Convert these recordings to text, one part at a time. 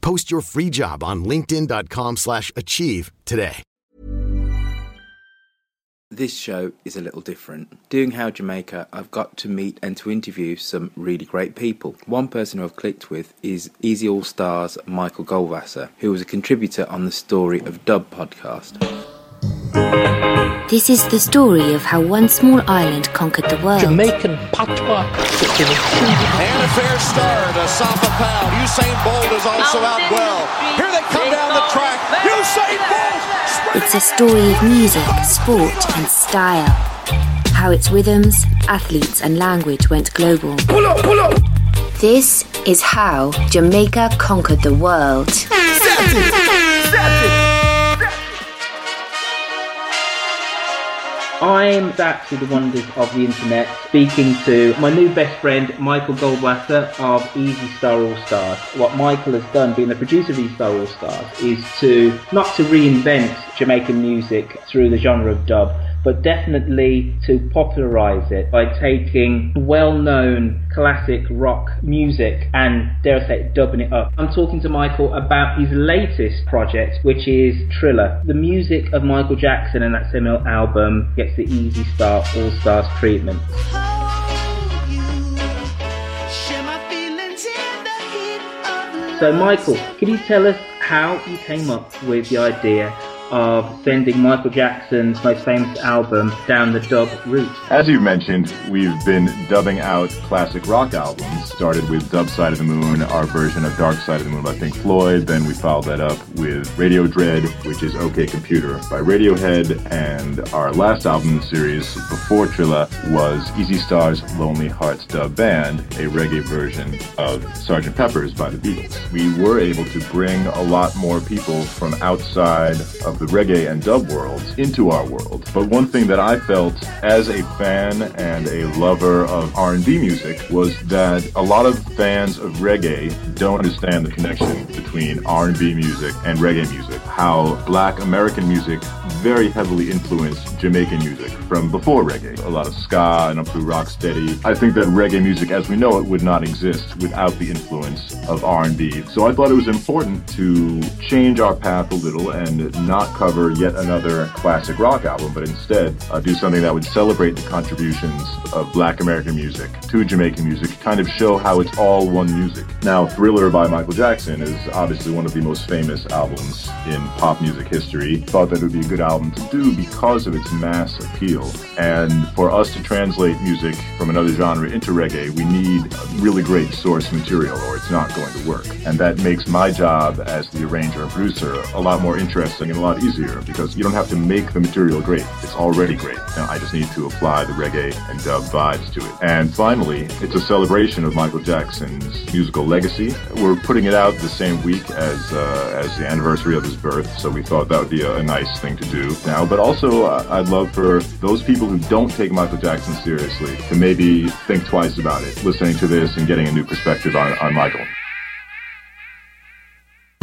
Post your free job on linkedin.com slash achieve today. This show is a little different. Doing How Jamaica, I've got to meet and to interview some really great people. One person who I've clicked with is Easy All Stars Michael Goldwasser, who was a contributor on the Story of Dub podcast. This is the story of how one small island conquered the world. Jamaican patois. And a fair start. Asafa Powell. Usain Bolt is also out well. Here they come down the track. Usain Bolt! It's a story of music, sport, and style. How its rhythms, athletes, and language went global. Pull up, pull up! This is how Jamaica conquered the world. I'm back to the wonders of the internet, speaking to my new best friend, Michael Goldwasser of Easy Star All Stars. What Michael has done, being the producer of Easy Star All Stars, is to not to reinvent Jamaican music through the genre of dub, but definitely to popularize it by taking well-known classic rock music and, dare I say, dubbing it up. I'm talking to Michael about his latest project, which is Thrillah. The music of Michael Jackson and that seminal album gets the Easy Star All Stars treatment. So, Michael, can you tell us how you came up with the idea of sending Michael Jackson's most famous album down the dub route? As you mentioned, we've been dubbing out classic rock albums. Started with Dub Side of the Moon, our version of Dark Side of the Moon by Pink Floyd. Then we followed that up with Radio Dread, which is OK Computer by Radiohead. And our last album in the series before Thrillah was Easy Star's Lonely Hearts Dub Band, a reggae version of Sgt. Pepper's by the Beatles. We were able to bring a lot more people from outside of the reggae and dub worlds into our world. But one thing that I felt as a fan and a lover of R&B music was that a lot of fans of reggae don't understand the connection between R&B music and reggae music. How black American music very heavily influenced Jamaican music from before reggae. A lot of ska and up through rocksteady. I think that reggae music as we know it would not exist without the influence of R&B. So I thought it was important to change our path a little and not cover yet another classic rock album, but instead uh, do something that would celebrate the contributions of black American music to Jamaican music, kind of show how it's all one music. Now, Thriller by Michael Jackson is obviously one of the most famous albums in pop music history. Thought that it would be a good album to do because of its mass appeal. And for us to translate music from another genre into reggae, we need really great source material or it's not going to work. And that makes my job as the arranger and producer a lot more interesting and a lot easier because you don't have to make the material great. It's already great. Now I just need to apply the reggae and dub vibes to it. And finally, it's a celebration of Michael Jackson's musical legacy. We're putting it out the same week as uh, as the anniversary of his birth, so we thought that would be a, a nice thing to do now. But also, uh, I'd love for those people who don't take Michael Jackson seriously to maybe think twice about it, listening to this and getting a new perspective on, on Michael.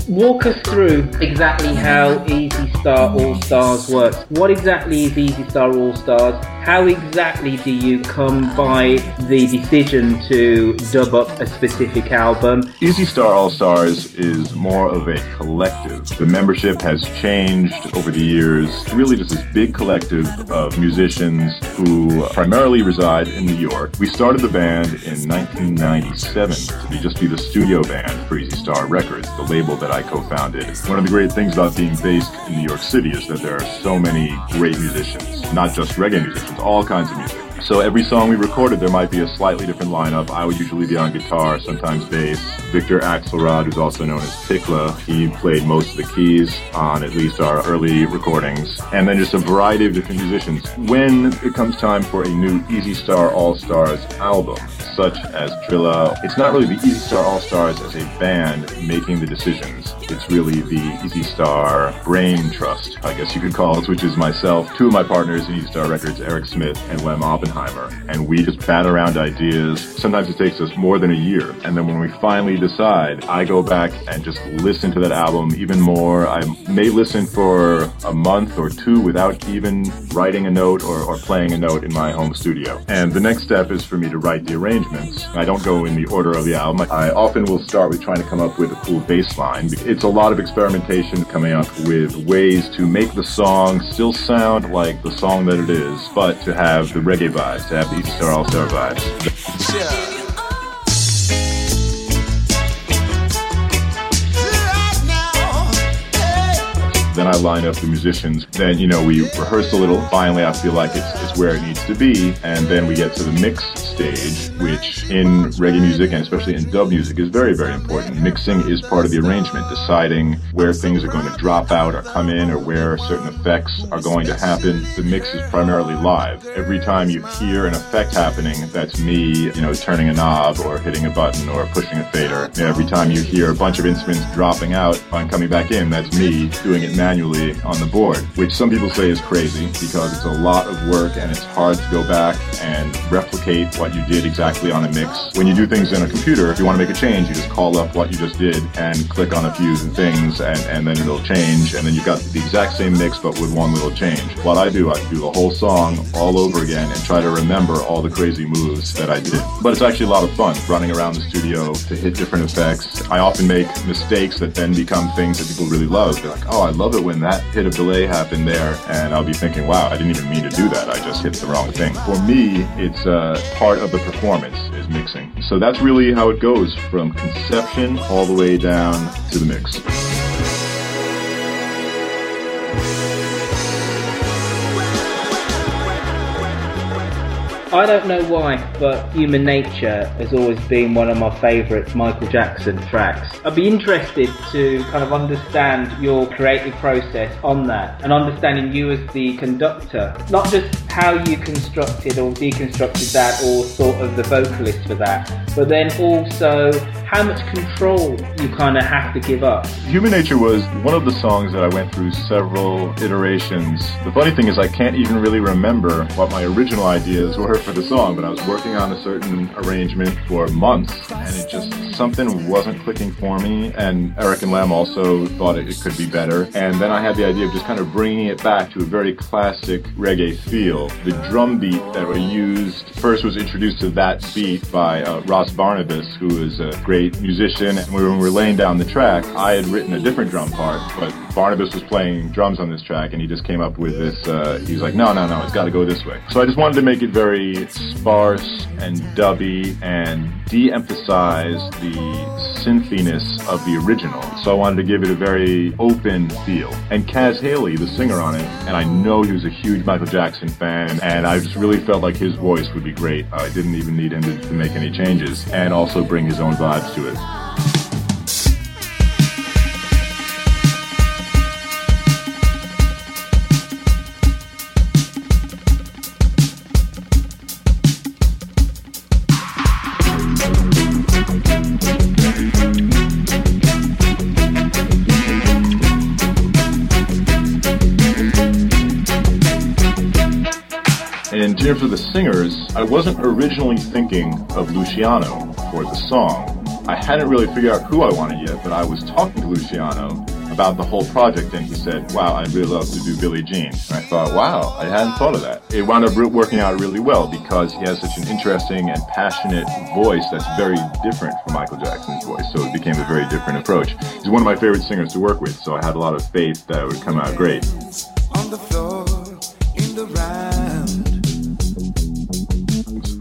Walk us through exactly how Easy Star All Stars works. What exactly is Easy Star All Stars? How exactly do you come by the decision to dub up a specific album? Easy Star All Stars is more of a collective. The membership has changed over the years. It's really just this big collective of musicians who primarily reside in New York. We started the band in 1997 to just be the studio band for Easy Star Records, the label that I co-founded. One of the great things about being based in New York City is that there are so many great musicians, not just reggae musicians, all kinds of music. So every song we recorded, there might be a slightly different lineup. I would usually be on guitar, sometimes bass. Victor Axelrod, who's also known as Ticklah, he played most of the keys on at least our early recordings. And then just a variety of different musicians. When it comes time for a new Easy Star All Stars album, such as Thrillah, it's not really the Easy Star All Stars as a band making the decisions. It's really the Easy Star Brain Trust, I guess you could call it, which is myself, two of my partners in Easy Star Records, Eric Smith and Lem Oppenheimer. And we just bat around ideas. Sometimes it takes us more than a year. And then when we finally decide, I go back and just listen to that album even more. I may listen for a month or two without even writing a note or, or playing a note in my home studio. And the next step is for me to write the arrangements. I don't go in the order of the album. I often will start with trying to come up with a cool bass line. It's a lot of experimentation coming up with ways to make the song still sound like the song that it is, but to have the reggae vibes, to have the Easy Star All Star vibes. Then I line up the musicians. Then, you know, we rehearse a little. Finally, I feel like it's, it's where it needs to be. And then we get to the mix stage, which in reggae music and especially in dub music is very, very important. Mixing is part of the arrangement, deciding where things are going to drop out or come in or where certain effects are going to happen. The mix is primarily live. Every time you hear an effect happening, that's me, you know, turning a knob or hitting a button or pushing a fader. Every time you hear a bunch of instruments dropping out and coming back in, that's me doing it manually on the board, which some people say is crazy because it's a lot of work and it's hard to go back and replicate what you did exactly on a mix. When you do things in a computer, if you want to make a change, you just call up what you just did and click on a few things and, and then it'll change and then you've got the exact same mix but with one little change. What I do, I do the whole song all over again and try to remember all the crazy moves that I did. But it's actually a lot of fun running around the studio to hit different effects. I often make mistakes that then become things that people really love. They're like, oh, I love it when that hit of delay happened there. And I'll be thinking, wow, I didn't even mean to do that. I just hit the wrong thing. For me, it's uh, part of the performance is mixing. So that's really how it goes from conception all the way down to the mix. I don't know why, but Human Nature has always been one of my favourite Michael Jackson tracks. I'd be interested to kind of understand your creative process on that and understanding you as the conductor, not just how you constructed or deconstructed that or thought of the vocalist for that, but then also how much control you kind of have to give up. Human Nature was one of the songs that I went through several iterations. The funny thing is I can't even really remember what my original ideas were for the song, but I was working on a certain arrangement for months and it just, something wasn't clicking for me. And Eric and Lem also thought it, it could be better. And then I had the idea of just kind of bringing it back to a very classic reggae feel. The drum beat that we used first was introduced to that beat by uh, Ross Barnabas, who is a great musician. And when we were laying down the track, I had written a different drum part, but Barnabas was playing drums on this track and he just came up with this, uh, he was like, no, no, no, it's gotta go this way. So I just wanted to make it very sparse and dubby and de-emphasize the synthiness of the original. So I wanted to give it a very open feel. And Cas Haley, the singer on it, and I know he was a huge Michael Jackson fan, and I just really felt like his voice would be great. I didn't even need him to, to make any changes, and also bring his own vibes to it. And in terms of the singers, I wasn't originally thinking of Luciano for the song. I hadn't really figured out who I wanted yet, but I was talking to Luciano about the whole project, and he said, "Wow, I'd really love to do Billie Jean." And I thought, "Wow, I hadn't thought of that." It wound up working out really well because he has such an interesting and passionate voice that's very different from Michael Jackson's voice. So it became a very different approach. He's one of my favorite singers to work with, so I had a lot of faith that it would come out great.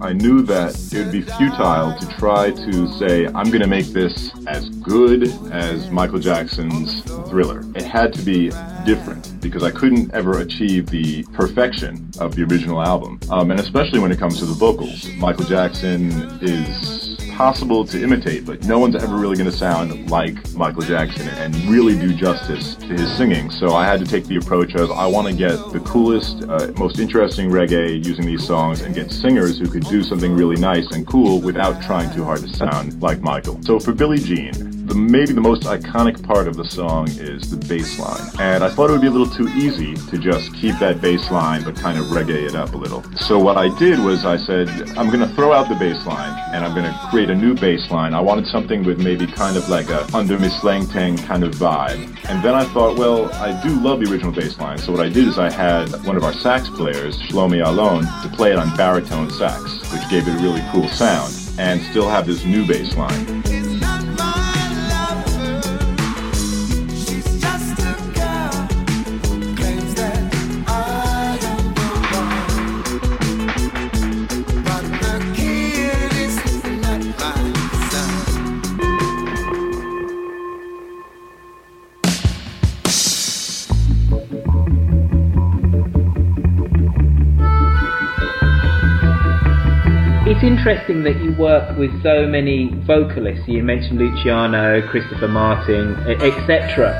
I knew that it would be futile to try to say, I'm going to make this as good as Michael Jackson's Thriller. It had to be different because I couldn't ever achieve the perfection of the original album. Um, and especially when it comes to the vocals. Michael Jackson is possible to imitate, but no one's ever really going to sound like Michael Jackson and really do justice to his singing. So I had to take the approach of I want to get the coolest, uh, most interesting reggae using these songs and get singers who could do something really nice and cool without trying too hard to sound like Michael. So for Billie Jean, the, maybe the most iconic part of the song is the bass line. And I thought it would be a little too easy to just keep that bass line but kind of reggae it up a little. So what I did was I said, I'm going to throw out the bass line and I'm going to create a new bass line. I wanted something with maybe kind of like a under Mi Sleng Teng kind of vibe. And then I thought, well, I do love the original bass line. So what I did is I had one of our sax players, Shlomi Alon, to play it on baritone sax, which gave it a really cool sound and still have this new bass line. Interesting that you work with so many vocalists. You mentioned Luciano, Christopher Martin, etc.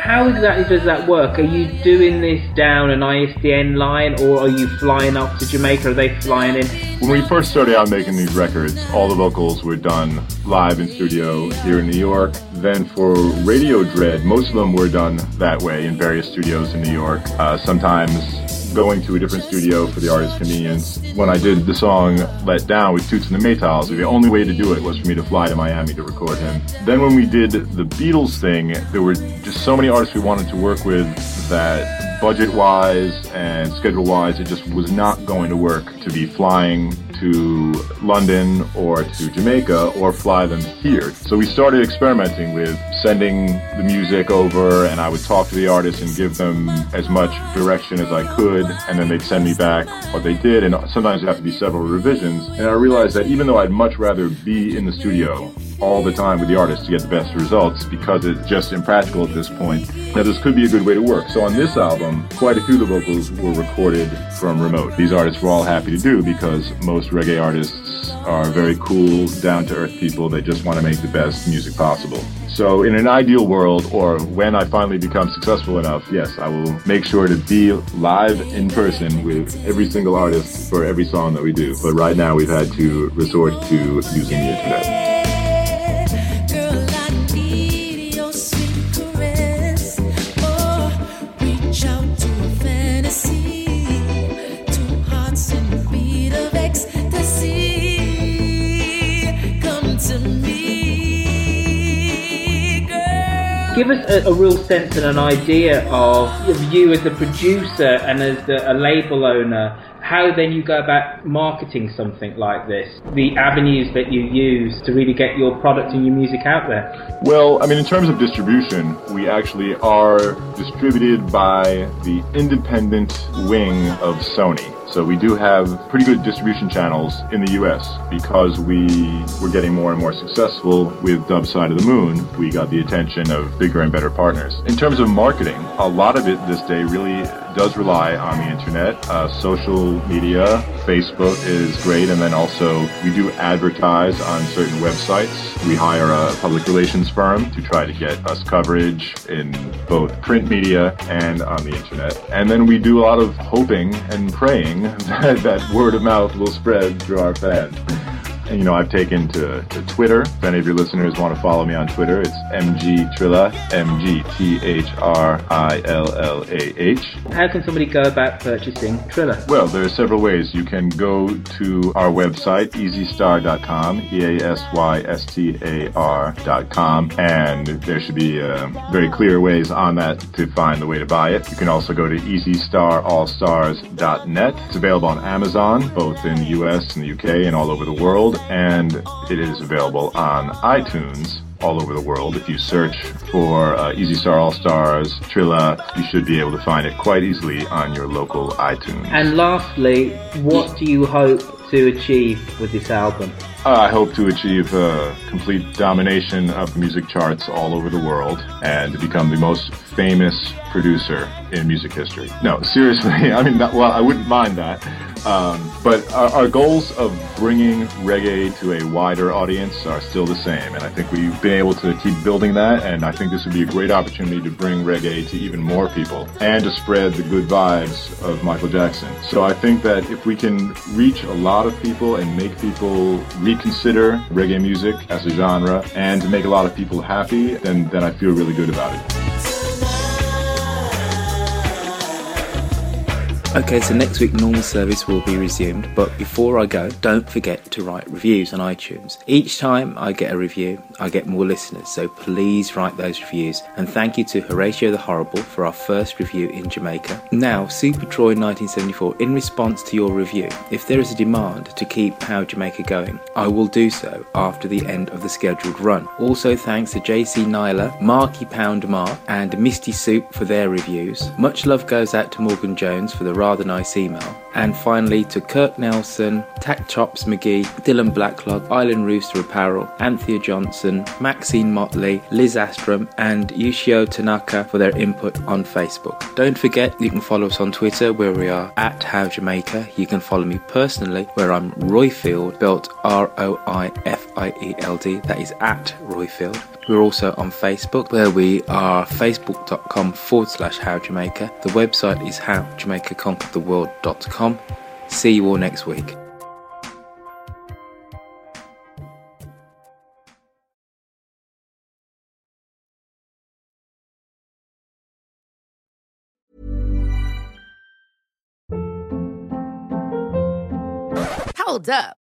How exactly does that work? Are you doing this down an ISDN line or are you flying up to Jamaica? Are they flying in? When we first started out making these records, all the vocals were done live in studio here in New York. Then for Radio Dread, most of them were done that way in various studios in New York. Uh, sometimes going to a different studio for the artist's convenience. When I did the song Let Down with Toots and the Maytals, the only way to do it was for me to fly to Miami to record him. Then when we did the Beatles thing, there were just so many artists we wanted to work with that budget wise and schedule wise, it just was not going to work to be flying to London or to Jamaica or fly them here. So we started experimenting with sending the music over and I would talk to the artists and give them as much direction as I could and then they'd send me back what they did and sometimes it have to be several revisions and I realized that even though I'd much rather be in the studio all the time with the artist to get the best results because it's just impractical at this point. Now this could be a good way to work. So on this album, quite a few of the vocals were recorded from remote. These artists were all happy to do because most reggae artists are very cool, down to earth people They just want to make the best music possible. So in an ideal world, or when I finally become successful enough, yes, I will make sure to be live in person with every single artist for every song that we do. But right now we've had to resort to using the internet. Give us a, a, real sense and an idea of, of you as a producer and as a label owner how then you go about marketing something like this, the avenues that you use to really get your product and your music out there? Well, I mean, in terms of distribution, we actually are distributed by the independent wing of Sony. So we do have pretty good distribution channels in the US because we were getting more and more successful with Dub Side of the Moon. We got the attention of bigger and better partners. In terms of marketing, a lot of it this day really does rely on the internet, uh, social media. Facebook is great, and then also we do advertise on certain websites. We hire a public relations firm to try to get us coverage in both print media and on the internet. And then we do a lot of hoping and praying that, that word of mouth will spread through our fans. You know, I've taken to, to Twitter. If any of your listeners want to follow me on Twitter, it's MG Thrillah, M G T H R I L L A H. How can somebody go about purchasing Thrillah? Well, there are several ways. You can go to our website, easystar.com, E A S Y S T A R.com, and there should be uh, very clear ways on that to find the way to buy it. You can also go to easystarallstars.net. It's available on Amazon, both in the US and the UK and all over the world, and it is available on iTunes all over the world. If you search for uh, Easy Star All Stars Thrillah, you should be able to find it quite easily on your local iTunes. And lastly, what do you hope to achieve with this album? Uh, I hope to achieve uh, complete domination of the music charts all over the world and to become the most famous producer in music history. No, seriously, I mean, that, well, I wouldn't mind that. Um, but our, our, goals of bringing reggae to a wider audience are still the same, and I think we've been able to keep building that. And I think this would be a great opportunity to bring reggae to even more people and to spread the good vibes of Michael Jackson. So I think that if we can reach a lot of people and make people reconsider reggae music as a genre, and to make a lot of people happy, then then I feel really good about it. Okay, so next week normal service will be resumed, but before I go, don't forget to write reviews on iTunes. Each time I get a review, I get more listeners, so please write those reviews. And thank you to Horatio the Horrible for our first review in Jamaica. Now, Super Troy 1974, in response to your review, if there is a demand to keep How Jamaica going, I will do so after the end of the scheduled run. Also, thanks to JC Nyla, Marky Pound Mark, and Misty Soup for their reviews. Much love goes out to Morgan Jones for the rather nice email. And finally to Kirk Nelson, Tack Chops McGee, Dylan Blacklock, Island Rooster Apparel, Anthea Johnson, Maxine Motley, Liz Astrom, and Yushio Tanaka for their input on Facebook. Don't forget you can follow us on Twitter where we are at How Jamaica. You can follow me personally where I'm Roifield, spelled R O I F I E L D. That is at Roifield. We're also on Facebook where we are facebook.com forward slash How Jamaica. The website is howjamaicaconqueredtheworld.com. See you all next week. Hold up.